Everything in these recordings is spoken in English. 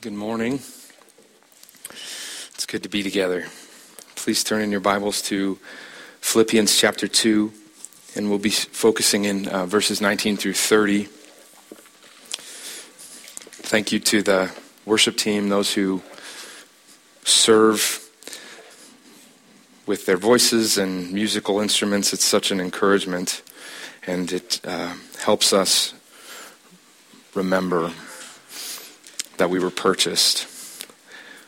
Good morning. It's good to be together. Please turn in your Bibles to Philippians chapter 2, and we'll be focusing in uh, verses 19 through 30. Thank you to the worship team, those who serve with their voices and musical instruments. It's such an encouragement, and it uh, helps us remember that we were purchased,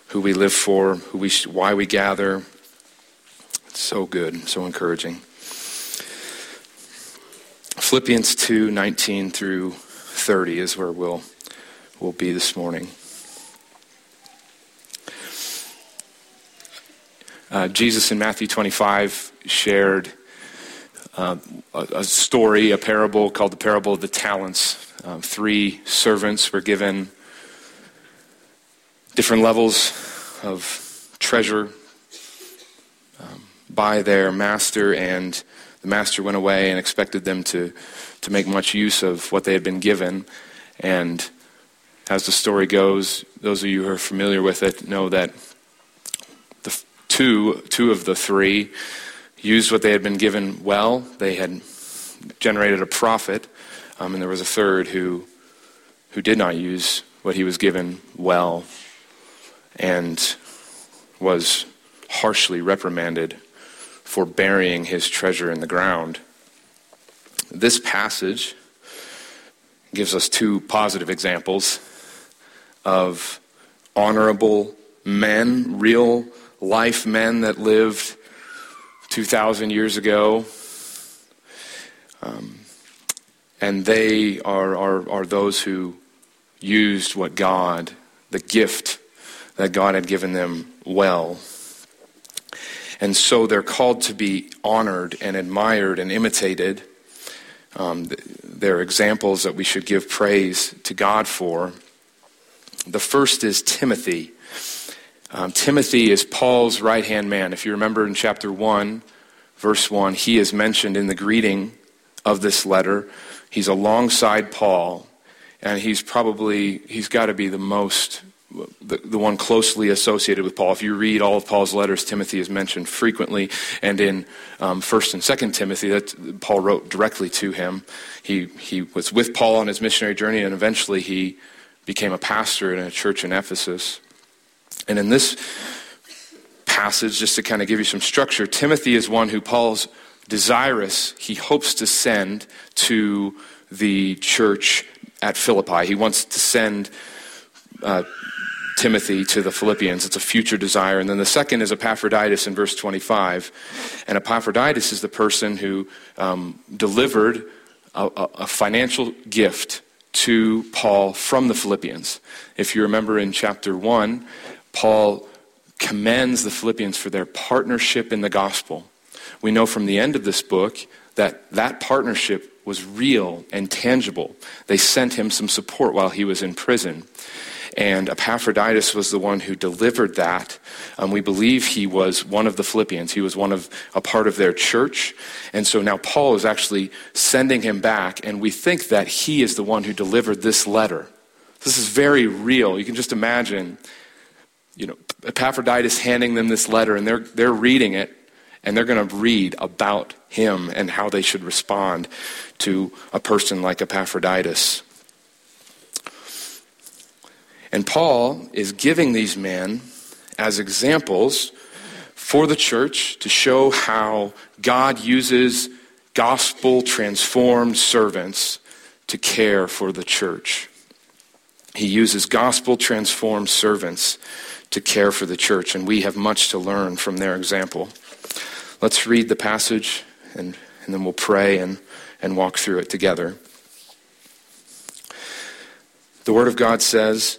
who we live for, who we why we gather. It's so good, so encouraging. Philippians 2 19 through 30 is where we'll, we'll be this morning. Uh, Jesus in Matthew 25 shared uh, a, a, story, a parable called the parable of the talents. Uh, three servants were given different levels of treasure um, by their master, and the master went away and expected them to, to make much use of what they had been given. And as the story goes, those of you who are familiar with it know that the two, two of the three used what they had been given well. They had generated a profit, um, and there was a third who, who did not use what he was given well and was harshly reprimanded for burying his treasure in the ground. This passage gives us two positive examples of honorable men, real life men that lived 2,000 years ago. Um, and they are, are, are those who used what God, the gift that God had given them well. And so they're called to be honored and admired and imitated. Um, they're examples that we should give praise to God for. The first is Timothy. Um, Timothy is Paul's right hand man. If you remember in chapter 1, verse 1, he is mentioned in the greeting of this letter. He's alongside Paul, and he's probably, he's got to be the most the, the one closely associated with Paul. If you read all of Paul's letters, Timothy is mentioned frequently, and in um, First and Second Timothy, that Paul wrote directly to him. He he was with Paul on his missionary journey, and eventually he became a pastor in a church in Ephesus. And in this passage, just to kind of give you some structure, Timothy is one who Paul's desirous. He hopes to send to the church at Philippi. He wants to send. Uh, Timothy to the Philippians. It's a future desire. And then the second is Epaphroditus in verse 25. And Epaphroditus is the person who um, delivered a, a, financial gift to Paul from the Philippians. If you remember in chapter 1, Paul commends the Philippians for their partnership in the gospel. We know from the end of this book that that partnership was real and tangible. They sent him some support while he was in prison. And Epaphroditus was the one who delivered that. Um, we believe he was one of the Philippians. He was one of a part of their church. And so now Paul is actually sending him back, and we think that he is the one who delivered this letter. This is very real. You can just imagine, you know, Epaphroditus handing them this letter, and they're, they're reading it, and they're going to read about him and how they should respond to a person like Epaphroditus. And Paul is giving these men as examples for the church to show how God uses gospel transformed servants to care for the church. He uses gospel transformed servants to care for the church, and we have much to learn from their example. Let's read the passage, and, and then we'll pray and, and walk through it together. The Word of God says,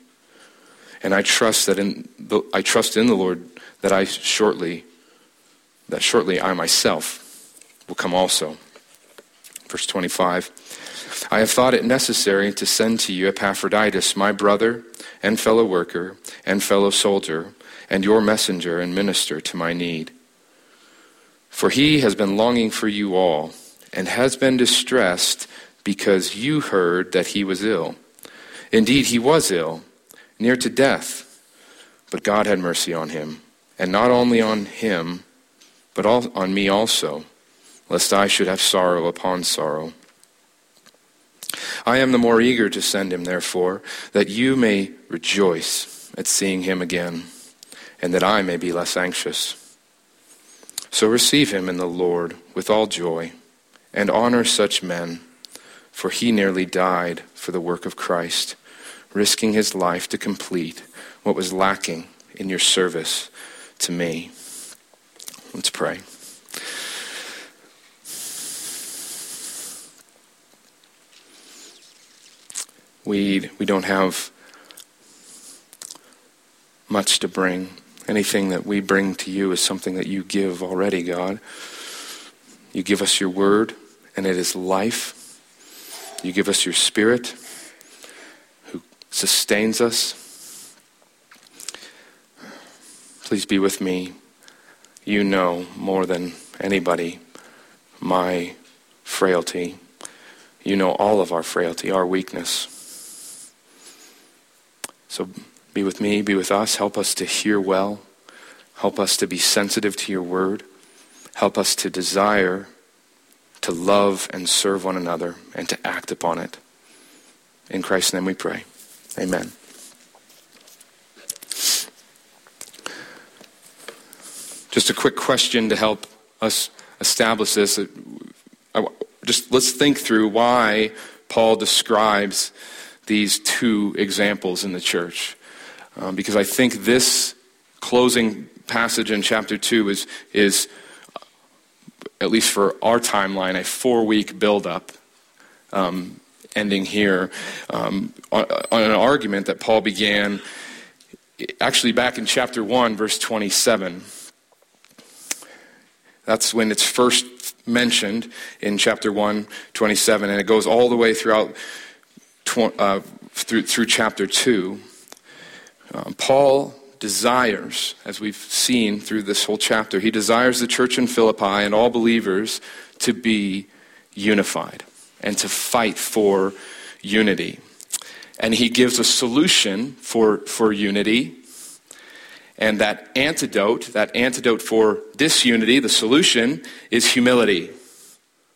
And I trust that in the, I trust in the Lord that I shortly that shortly I myself will come also. Verse 25. I have thought it necessary to send to you Epaphroditus, my brother and fellow worker and fellow soldier, and your messenger and minister to my need. For he has been longing for you all, and has been distressed because you heard that he was ill. Indeed, he was ill, near to death, but God had mercy on him, and not only on him, but on me also, lest I should have sorrow upon sorrow. I am the more eager to send him, therefore, that you may rejoice at seeing him again and that I may be less anxious. So receive him in the Lord with all joy, and honor such men, for he nearly died for the work of Christ, risking his life to complete what was lacking in your service to me. Let's pray. We, we don't have much to bring Anything that we bring to you is something that you give already, God. You give us your word, and it is life. You give us your spirit, sustains us. Please be with me. You know more than anybody my frailty. You know all of our frailty, our weakness. So be with me, be with us. Help us to hear well. Help us to be sensitive to your word. Help us to desire to love and serve one another and to act upon it. In Christ's name we pray. Amen. Just a quick question to help us establish this. Just let's think through why Paul describes these two examples in the church um, because I think this closing passage in chapter 2 is, is at least for our timeline, a four week buildup. Um, ending here um, on, on an argument that Paul began actually back in chapter 1, verse 27. That's when it's first mentioned in chapter 1, 27, and it goes all the way throughout uh, through, through chapter 2. Um, Paul desires, as we've seen through this whole chapter, he desires the church in Philippi and all believers to be unified and to fight for unity. And he gives a solution for, for unity. And that antidote, that antidote for disunity, the solution is humility,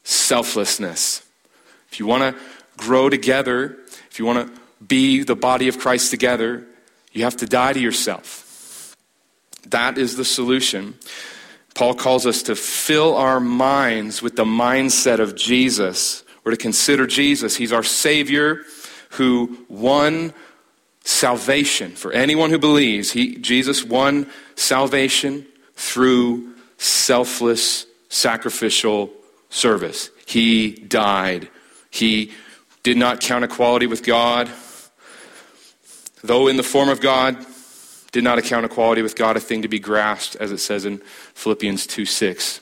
selflessness. If you want to grow together, if you want to be the body of Christ together, you have to die to yourself. That is the solution. Paul calls us to fill our minds with the mindset of Jesus. We're to consider Jesus. He's our Savior who won salvation. For anyone who believes, he, Jesus won salvation through selfless, sacrificial service. He died. He did not count equality with God though in the form of God, did not account equality with God a thing to be grasped, as it says in Philippians 2 6.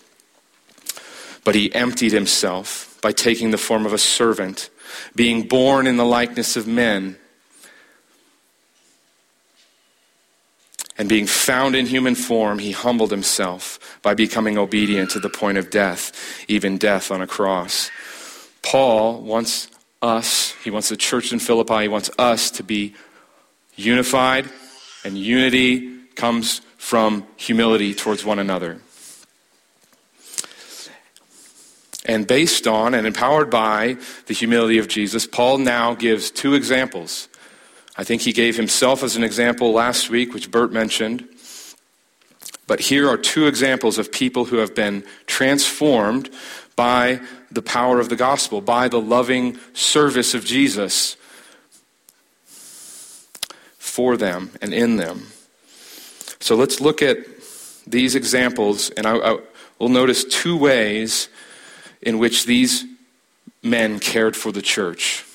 But he emptied himself by taking the form of a servant, being born in the likeness of men, and being found in human form, he humbled himself by becoming obedient to the point of death, even death on a cross. Paul wants us, he wants the church in Philippi, he wants us to be unified, and unity comes from humility towards one another. And based on and empowered by the humility of Jesus, Paul now gives two examples. I think he gave himself as an example last week, which Bert mentioned. But here are two examples of people who have been transformed by the power of the gospel, by the loving service of Jesus for them and in them. So let's look at these examples, and I, I, we'll notice two ways in which these men cared for the church.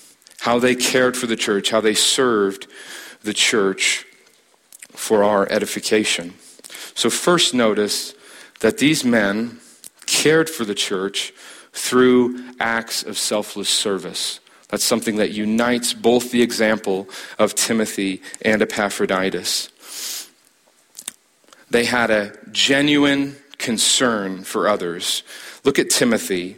How they cared for the church, how they served the church. for our edification. So, first, notice that these men cared for the church through acts of selfless service. That's something that unites both the example of Timothy and Epaphroditus. They had a genuine concern for others. Look at Timothy.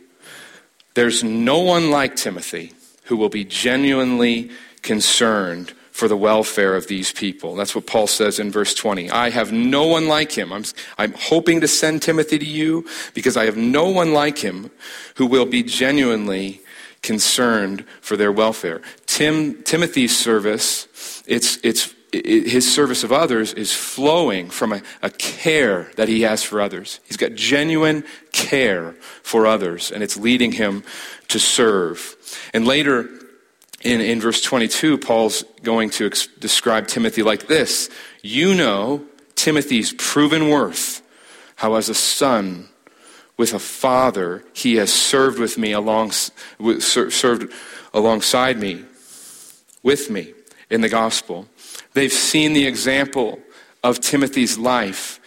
There's no one like Timothy who will be genuinely concerned for the welfare of these people. That's what Paul says in verse 20. I have no one like him. I'm, I'm hoping to send Timothy to you because I have no one like him who will be genuinely concerned for their welfare. Tim, Timothy's service, it's, it's, it, his service of others is flowing from a, a care that he has for others. He's got genuine care for others, and it's leading him to serve. And later, in, in verse 22, Paul's going to ex- describe Timothy like this You know Timothy's proven worth, how as a son with a father he has served with me along, served alongside me, with me in the gospel. They've seen the example of Timothy's life.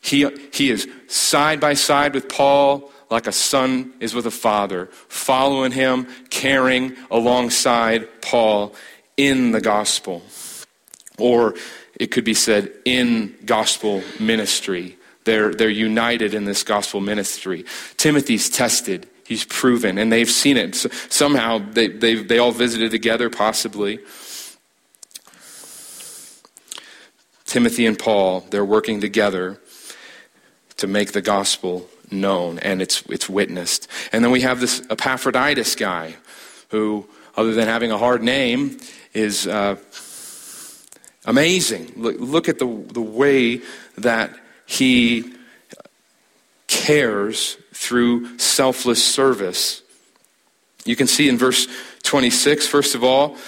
He, he is side by side with Paul like a son is with a father, following him, caring alongside Paul in the gospel. Or it could be said in gospel ministry. They're, they're united in this gospel ministry. Timothy's tested, he's proven, and they've seen it. So somehow they, they, they all visited together, possibly. Timothy and Paul, they're working together to make the gospel known and it's, it's witnessed. And then we have this Epaphroditus guy who, other than having a hard name, is uh, amazing. Look, look at the, the way that he cares through selfless service. You can see in verse 26, first of all,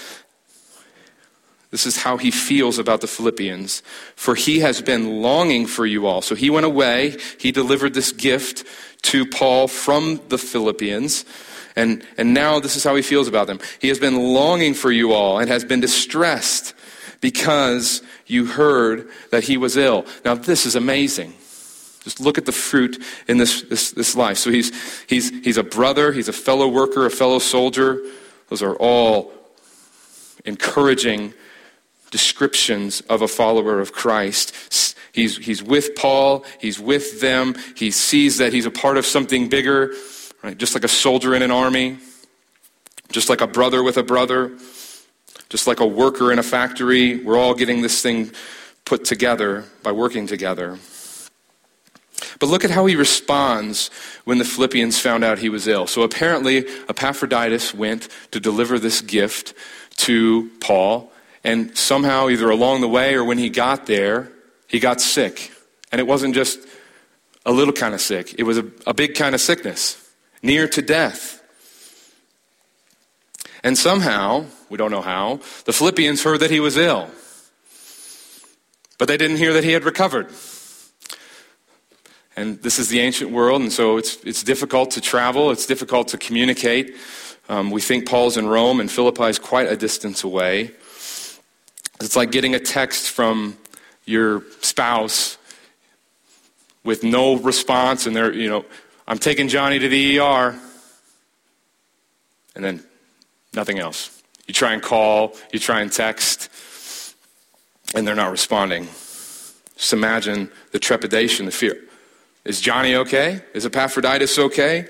this is how he feels about the Philippians. For he has been longing for you all. So he went away. He delivered this gift to Paul from the Philippians. And, and now this is how he feels about them. He has been longing for you all and has been distressed because you heard that he was ill. Now, this is amazing. Just look at the fruit in this, this, this life. So he's, he's, he's a brother, he's a fellow worker, a fellow soldier. Those are all encouraging descriptions of a follower of Christ. He's, he's with Paul, he's with them, he sees that he's a part of something bigger, right? just like a soldier in an army, just like a brother with a brother, just like a worker in a factory. We're all getting this thing put together by working together. But look at how he responds when the Philippians found out he was ill. So apparently, Epaphroditus went to deliver this gift to Paul, and somehow, either along the way or when he got there, he got sick. And it wasn't just a little kind of sick, it was a, a big kind of sickness, near to death. And somehow, we don't know how, the Philippians heard that he was ill. But they didn't hear that he had recovered. And this is the ancient world, and so it's, it's difficult to travel, it's difficult to communicate. Um, we think Paul's in Rome, and Philippi is quite a distance away. It's like getting a text from your spouse with no response, and they're, you know, I'm taking Johnny to the ER, and then nothing else. You try and call, you try and text, and they're not responding. Just imagine the trepidation, the fear. Is Johnny okay? Is Epaphroditus okay?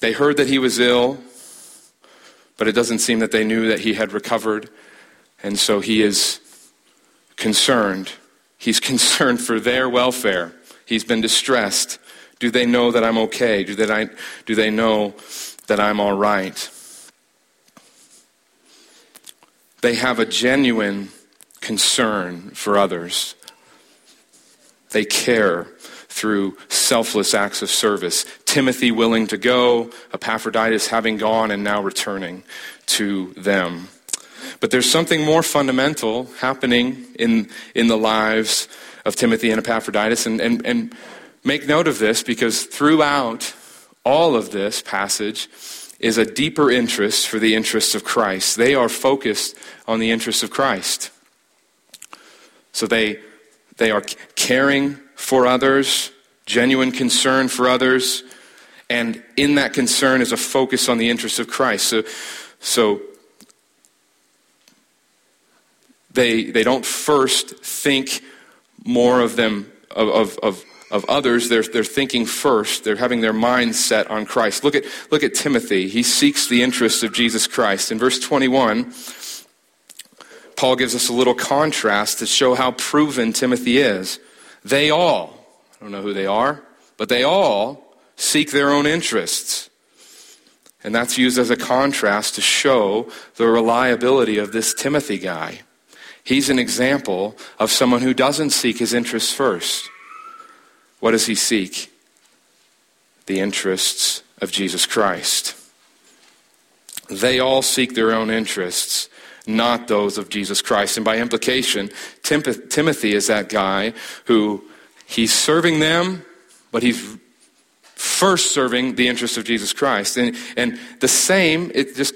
They heard that he was ill, but it doesn't seem that they knew that he had recovered. And so he is concerned. He's concerned for their welfare. He's been distressed. Do they know that I'm okay? Do they, do they know that I'm all right? They have a genuine concern for others. They care through selfless acts of service. Timothy willing to go, Epaphroditus having gone and now returning to them. But there's something more fundamental happening in, in the lives of Timothy and Epaphroditus. And, and, and make note of this because throughout all of this passage is a deeper interest for the interests of Christ. They are focused on the interests of Christ. So they, they are caring for others, genuine concern for others, and in that concern is a focus on the interests of Christ. So, so they, they don't first think more of them, of, of, of, others. They're, they're thinking first. They're having their mind set on Christ. Look at, look at Timothy. He seeks the interests of Jesus Christ. In verse 21, Paul gives us a little contrast to show how proven Timothy is. They all, I don't know who they are, but they all seek their own interests. And that's used as a contrast to show the reliability of this Timothy guy. He's an example of someone who doesn't seek his interests first. What does he seek? The interests of Jesus Christ. They all seek their own interests, not those of Jesus Christ. And by implication, Timothy is that guy who he's serving them, but he's first serving the interests of Jesus Christ. And, and the same, it just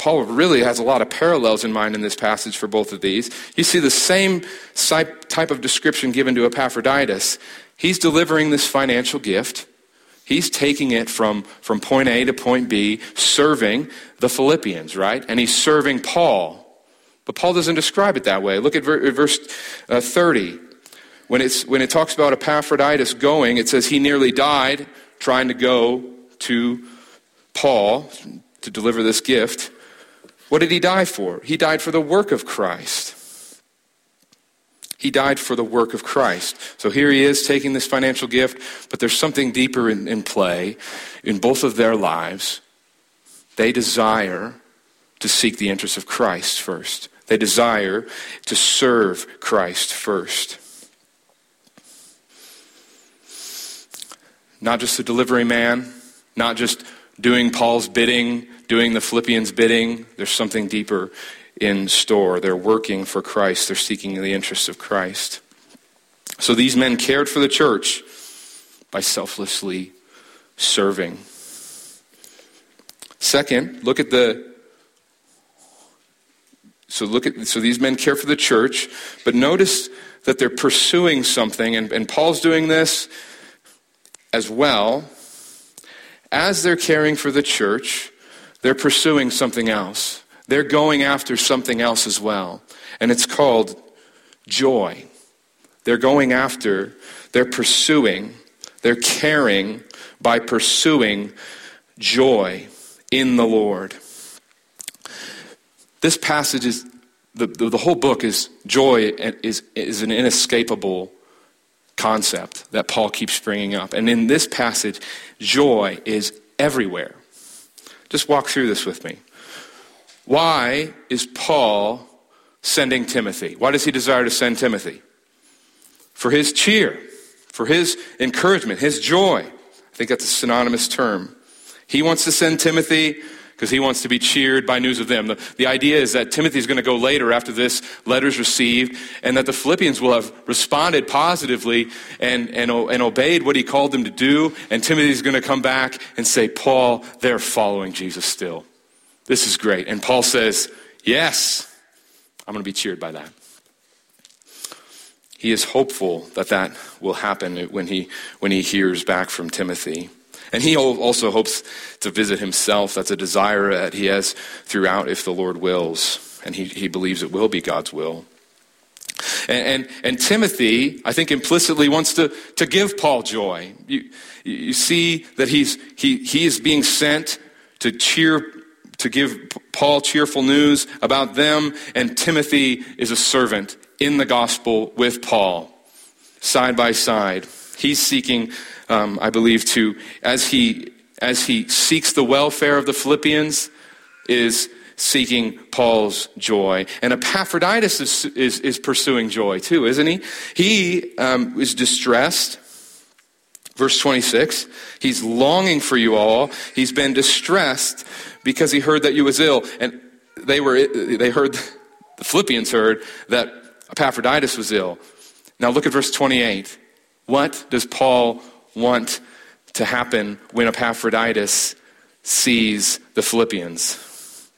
Paul really has a lot of parallels in mind in this passage for both of these. You see the same type of description given to Epaphroditus. He's delivering this financial gift. He's taking it from, from point A to point B, serving the Philippians, right? And he's serving Paul. But Paul doesn't describe it that way. Look at verse uh, 30. When, it's, when it talks about Epaphroditus going, it says he nearly died trying to go to Paul to deliver this gift. What did he die for? He died for the work of Christ. He died for the work of Christ. So here he is taking this financial gift, but there's something deeper in, in play in both of their lives. They desire to seek the interests of Christ first. They desire to serve Christ first. Not just a delivery man, not just doing Paul's bidding, doing the Philippians' bidding. There's something deeper in store. They're working for Christ, they're seeking the interests of Christ. So these men cared for the church by selflessly serving. Second, look at the so look at so these men care for the church, but notice that they're pursuing something, and, and Paul's doing this as well. As they're caring for the church, they're pursuing something else. They're going after something else as well. And it's called joy. They're going after, they're pursuing, they're caring by pursuing joy in the Lord. This passage is, the, the, the whole book is joy is, is an inescapable concept that Paul keeps bringing up. And in this passage, joy is everywhere. Just walk through this with me. Why is Paul sending Timothy? Why does he desire to send Timothy? For his cheer, for his encouragement, his joy. I think that's a synonymous term. He wants to send Timothy because he wants to be cheered by news of them. The, the idea is that Timothy is going to go later after this letter is received, and that the Philippians will have responded positively and, and, and obeyed what he called them to do, and Timothy is going to come back and say, Paul, they're following Jesus still. This is great. And Paul says, Yes, I'm going to be cheered by that. He is hopeful that that will happen when he, when he hears back from Timothy. And he also hopes to visit himself. That's a desire that he has throughout if the Lord wills. And he, he believes it will be God's will. And, and, and, Timothy, I think, implicitly wants to, to give Paul joy. You, you see that he's, he, he is being sent to cheer, to give Paul cheerful news about them, and Timothy is a servant in the gospel with Paul, side by side. He's seeking um, I believe, to, as he, as he seeks the welfare of the Philippians, is seeking Paul's joy. And Epaphroditus is, is, is pursuing joy too, isn't he? He um, is distressed. Verse 26, he's longing for you all. He's been distressed because he heard that you was ill. And they were, they heard, the Philippians heard that Epaphroditus was ill. Now look at verse 28. What does Paul want to happen when Epaphroditus sees the Philippians.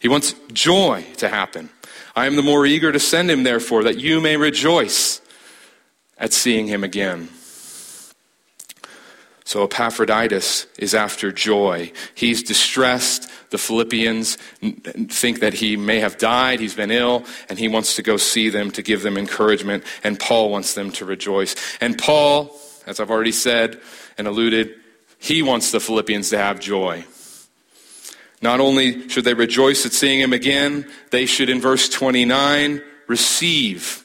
He wants joy to happen. I am the more eager to send him, therefore, that you may rejoice at seeing him again. So Epaphroditus is after joy. He's distressed. The Philippians think that he may have died, he's been ill, and he wants to go see them to give them encouragement, and Paul wants them to rejoice. And Paul, as I've already said and alluded, he wants the Philippians to have joy. Not only should they rejoice at seeing him again, they should, in verse 29, receive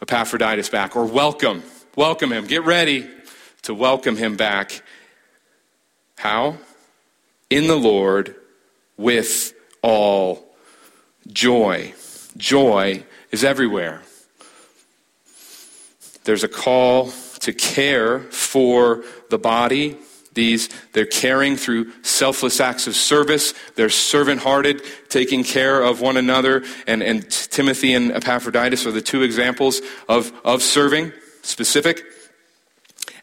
Epaphroditus back or welcome. Welcome him. Get ready to welcome him back. How? In the Lord with all joy. Joy is everywhere. There's a call to care for the body these, they're caring through selfless acts of service. They're servant hearted, taking care of one another. And, and Timothy and Epaphroditus are the two examples of, of serving, specific.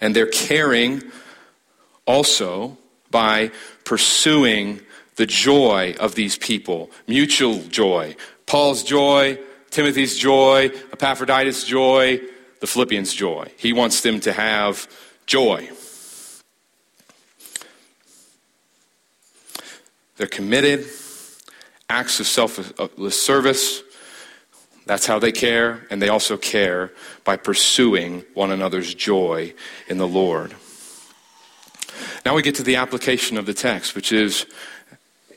And they're caring also by pursuing the joy of these people, mutual joy. Paul's joy, Timothy's joy, Epaphroditus' joy, the Philippians' joy. He wants them to have joy. They're committed, acts of selfless service. That's how they care, and they also care by pursuing one another's joy in the Lord. Now we get to the application of the text, which is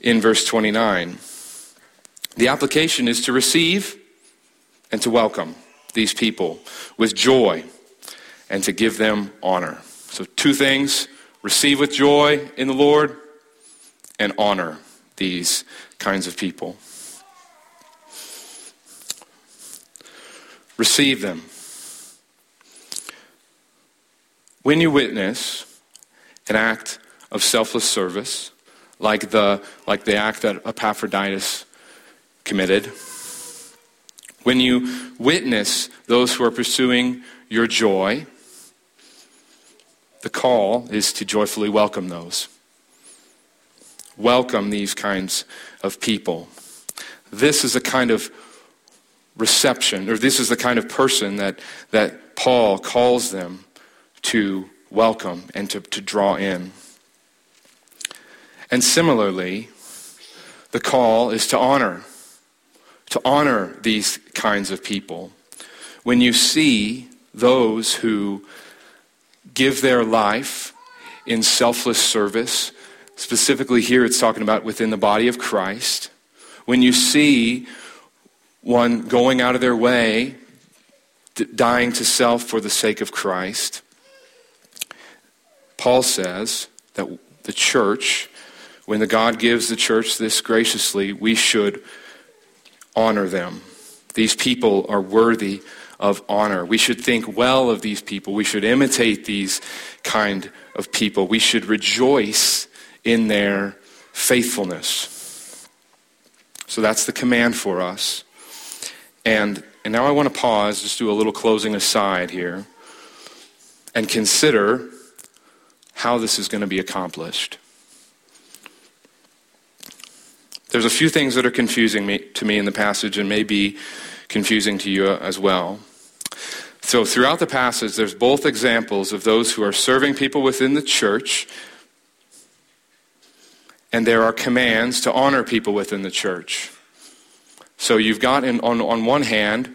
in verse 29. The application is to receive and to welcome these people with joy and to give them honor. So, two things receive with joy in the Lord and honor these kinds of people. Receive them. When you witness an act of selfless service, like the, like the act that Epaphroditus committed, when you witness those who are pursuing your joy, the call is to joyfully welcome those welcome these kinds of people. This is a kind of reception, or this is the kind of person that, that Paul calls them to welcome and to, to draw in. And similarly, the call is to honor, to honor these kinds of people. When you see those who give their life in selfless service Specifically, here it's talking about within the body of Christ. When you see one going out of their way, dying to self for the sake of Christ, Paul says that the church, when the God gives the church this graciously, we should honor them. These people are worthy of honor. We should think well of these people. We should imitate these kind of people. We should rejoice in their faithfulness. So that's the command for us. And, and now I want to pause, just do a little closing aside here, and consider how this is going to be accomplished. There's a few things that are confusing me, to me in the passage and may be confusing to you as well. So, throughout the passage, there's both examples of those who are serving people within the church and there are commands to honor people within the church. So you've got, in, on, on one hand,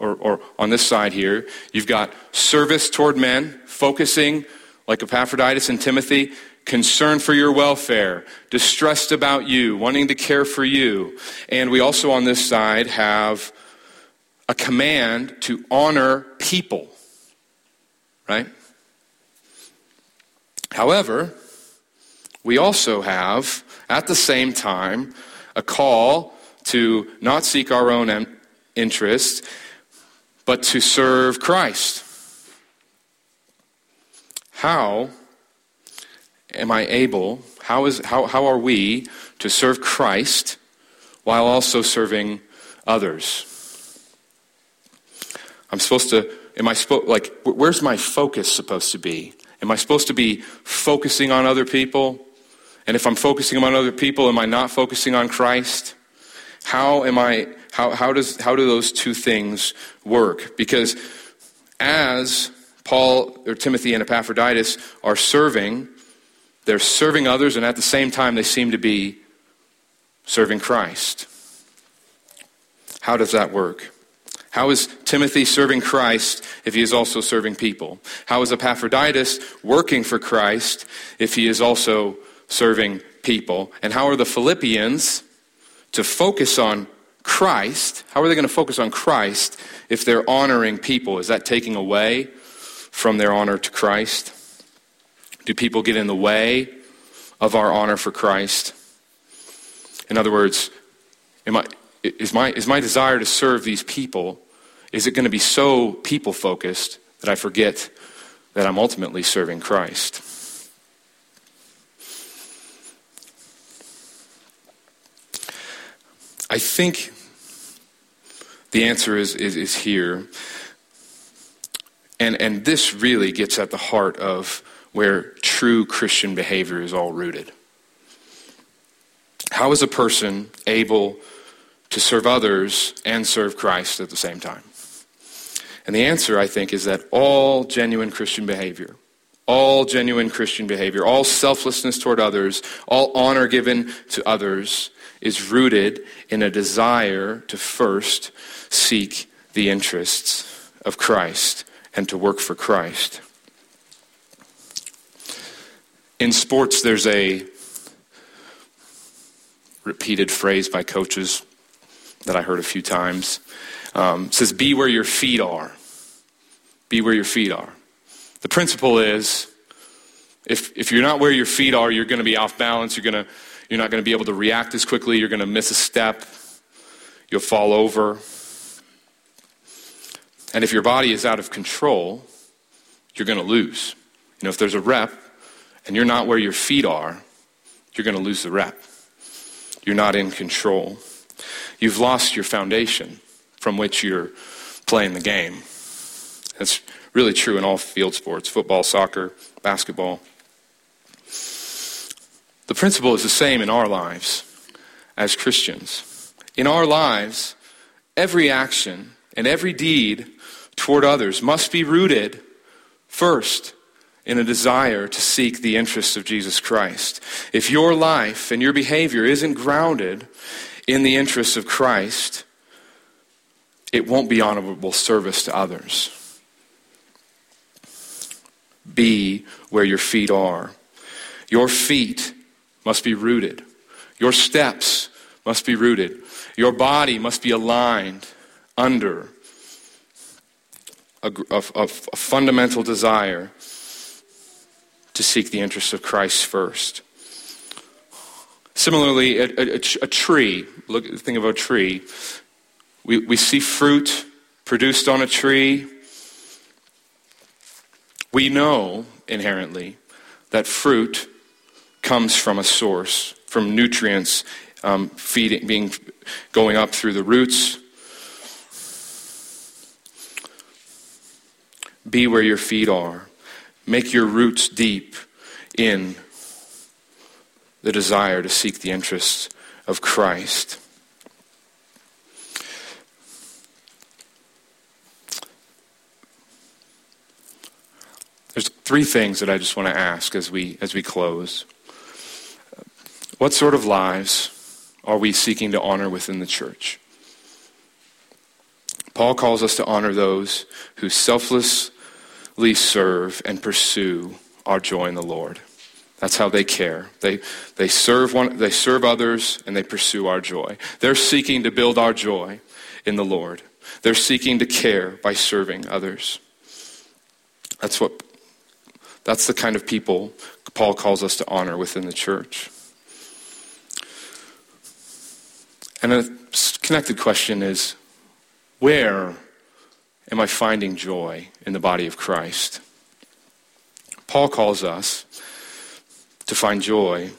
or, or on this side here, you've got service toward men, focusing, like Epaphroditus and Timothy, concern for your welfare, distressed about you, wanting to care for you. And we also on this side have a command to honor people, right? However, we also have, at the same time, a call to not seek our own interest, but to serve Christ. How am I able, how, is, how, how are we to serve Christ while also serving others? I'm supposed to, am I supposed, like, where's my focus supposed to be? Am I supposed to be focusing on other people? And if I'm focusing on other people, am I not focusing on Christ? How am I How, how, does, how do those two things work? Because as Paul or Timothy and Epaphroditus are serving, they're serving others, and at the same time, they seem to be serving Christ. How does that work? How is Timothy serving Christ if he is also serving people? How is Epaphroditus working for Christ if he is also serving people? And how are the Philippians to focus on Christ? How are they going to focus on Christ if they're honoring people? Is that taking away from their honor to Christ? Do people get in the way of our honor for Christ? In other words, am I, is, my, is my desire to serve these people is it going to be so people focused that I forget that I'm ultimately serving Christ? I think the answer is, is, is here. And, and this really gets at the heart of where true Christian behavior is all rooted. How is a person able to serve others and serve Christ at the same time? And the answer, I think, is that all genuine Christian behavior, all genuine Christian behavior, all selflessness toward others, all honor given to others is rooted in a desire to first seek the interests of Christ and to work for Christ. In sports, there's a repeated phrase by coaches that I heard a few times. Um, says, Be where your feet are. Be where your feet are. The principle is if, if you're not where your feet are, you're going to be off balance. You're, to, you're not going to be able to react as quickly. You're going to miss a step. You'll fall over. And if your body is out of control, you're going to lose. You know, if there's a rep and you're not where your feet are, you're going to lose the rep. You're not in control. You've lost your foundation from which you're playing the game. That's really true in all field sports football, soccer, basketball. The principle is the same in our lives as Christians. In our lives, every action and every deed toward others must be rooted first in a desire to seek the interests of Jesus Christ. If your life and your behavior isn't grounded in the interests of Christ, it won't be honorable service to others. Be where your feet are. Your feet must be rooted. Your steps must be rooted. Your body must be aligned under a, a, a fundamental desire to seek the interests of Christ first. Similarly, a, a, a, tree, look, think of a tree. We, we see fruit produced on a tree. We know inherently that fruit comes from a source, from nutrients um, feeding, being, going up through the roots. Be where your feet are. Make your roots deep in the desire to seek the interests of Christ. There's three things that I just want to ask as we as we close. What sort of lives are we seeking to honor within the church? Paul calls us to honor those who selflessly serve and pursue our joy in the Lord. That's how they care. They, they, serve one, they serve others and they pursue our joy. They're seeking to build our joy in the Lord. They're seeking to care by serving others. That's what that's the kind of people Paul calls us to honor within the church. And a connected question is where am I finding joy in the body of Christ? Paul calls us to find joy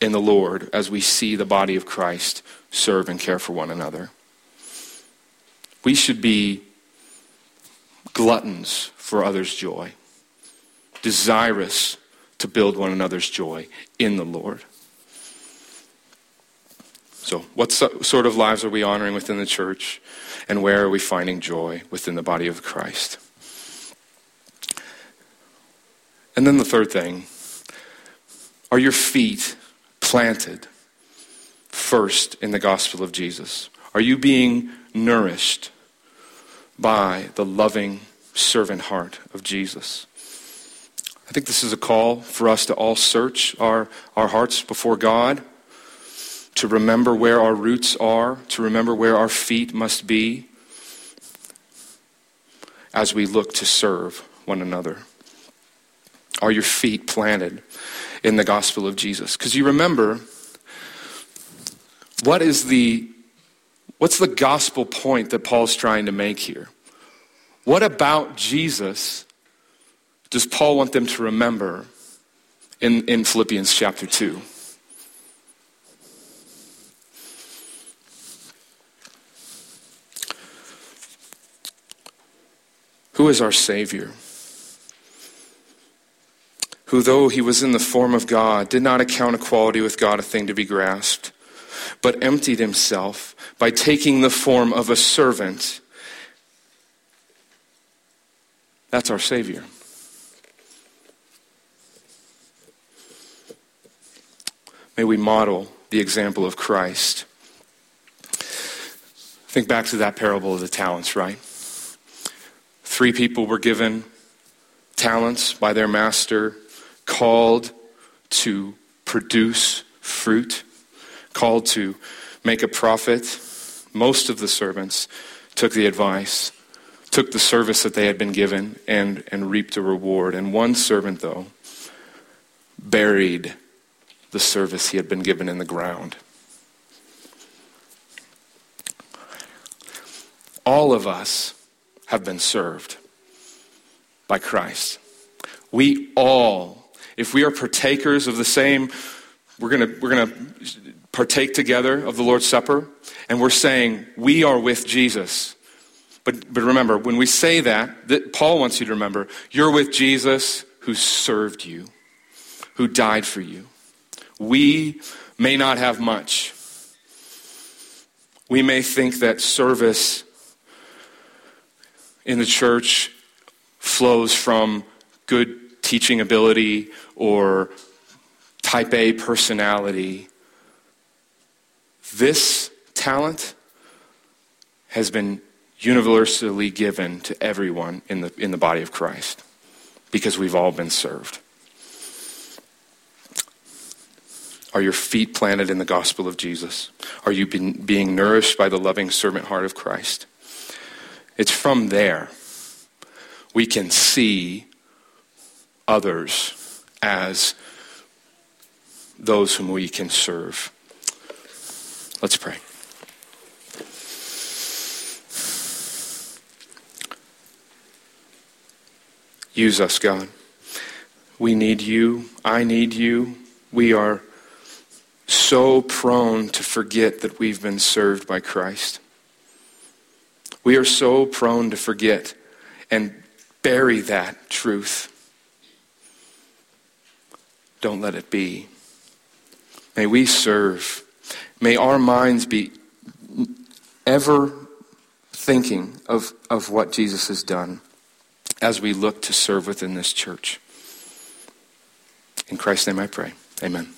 in the Lord as we see the body of Christ serve and care for one another. We should be gluttons for others' joy, desirous to build one another's joy in the Lord. So, what so, sort of lives are we honoring within the church? And where are we finding joy within the body of Christ? And then the third thing are your feet planted first in the gospel of Jesus? Are you being nourished by the loving servant heart of Jesus? I think this is a call for us to all search our, our hearts before God, to remember where our roots are, to remember where our feet must be as we look to serve one another. Are your feet planted in the gospel of Jesus? Because you remember, what is the what's the gospel point that Paul's trying to make here? What about Jesus does Paul want them to remember in, in Philippians chapter 2? Who is our Savior? Who, though he was in the form of God, did not account equality with God a thing to be grasped, but emptied himself by taking the form of a servant. That's our Savior. May we model the example of Christ. Think back to that parable of the talents, right? Three people were given talents by their master, called to produce fruit, called to make a profit. Most of the servants took the advice, took the service that they had been given, and, and reaped a reward. And one servant, though, buried the service he had been given in the ground. All of us have been served by Christ. We all, if we are partakers of the same, we're going we're gonna partake together of the Lord's Supper, and we're saying, we are with Jesus. But, but remember, when we say that, that, Paul wants you to remember, you're with Jesus who served you, who died for you. We may not have much. We may think that service in the church flows from good teaching ability or type A personality. This talent has been universally given to everyone in the, in the body of Christ because we've all been served. Are your feet planted in the gospel of Jesus? Are you being nourished by the loving servant heart of Christ? It's from there we can see others as those whom we can serve. Let's pray. Use us, God. We need you. I need you. We are so prone to forget that we've been served by Christ. We are so prone to forget and bury that truth. Don't let it be. May we serve. May our minds be ever thinking of, of what Jesus has done as we look to serve within this church. In Christ's name I pray. Amen.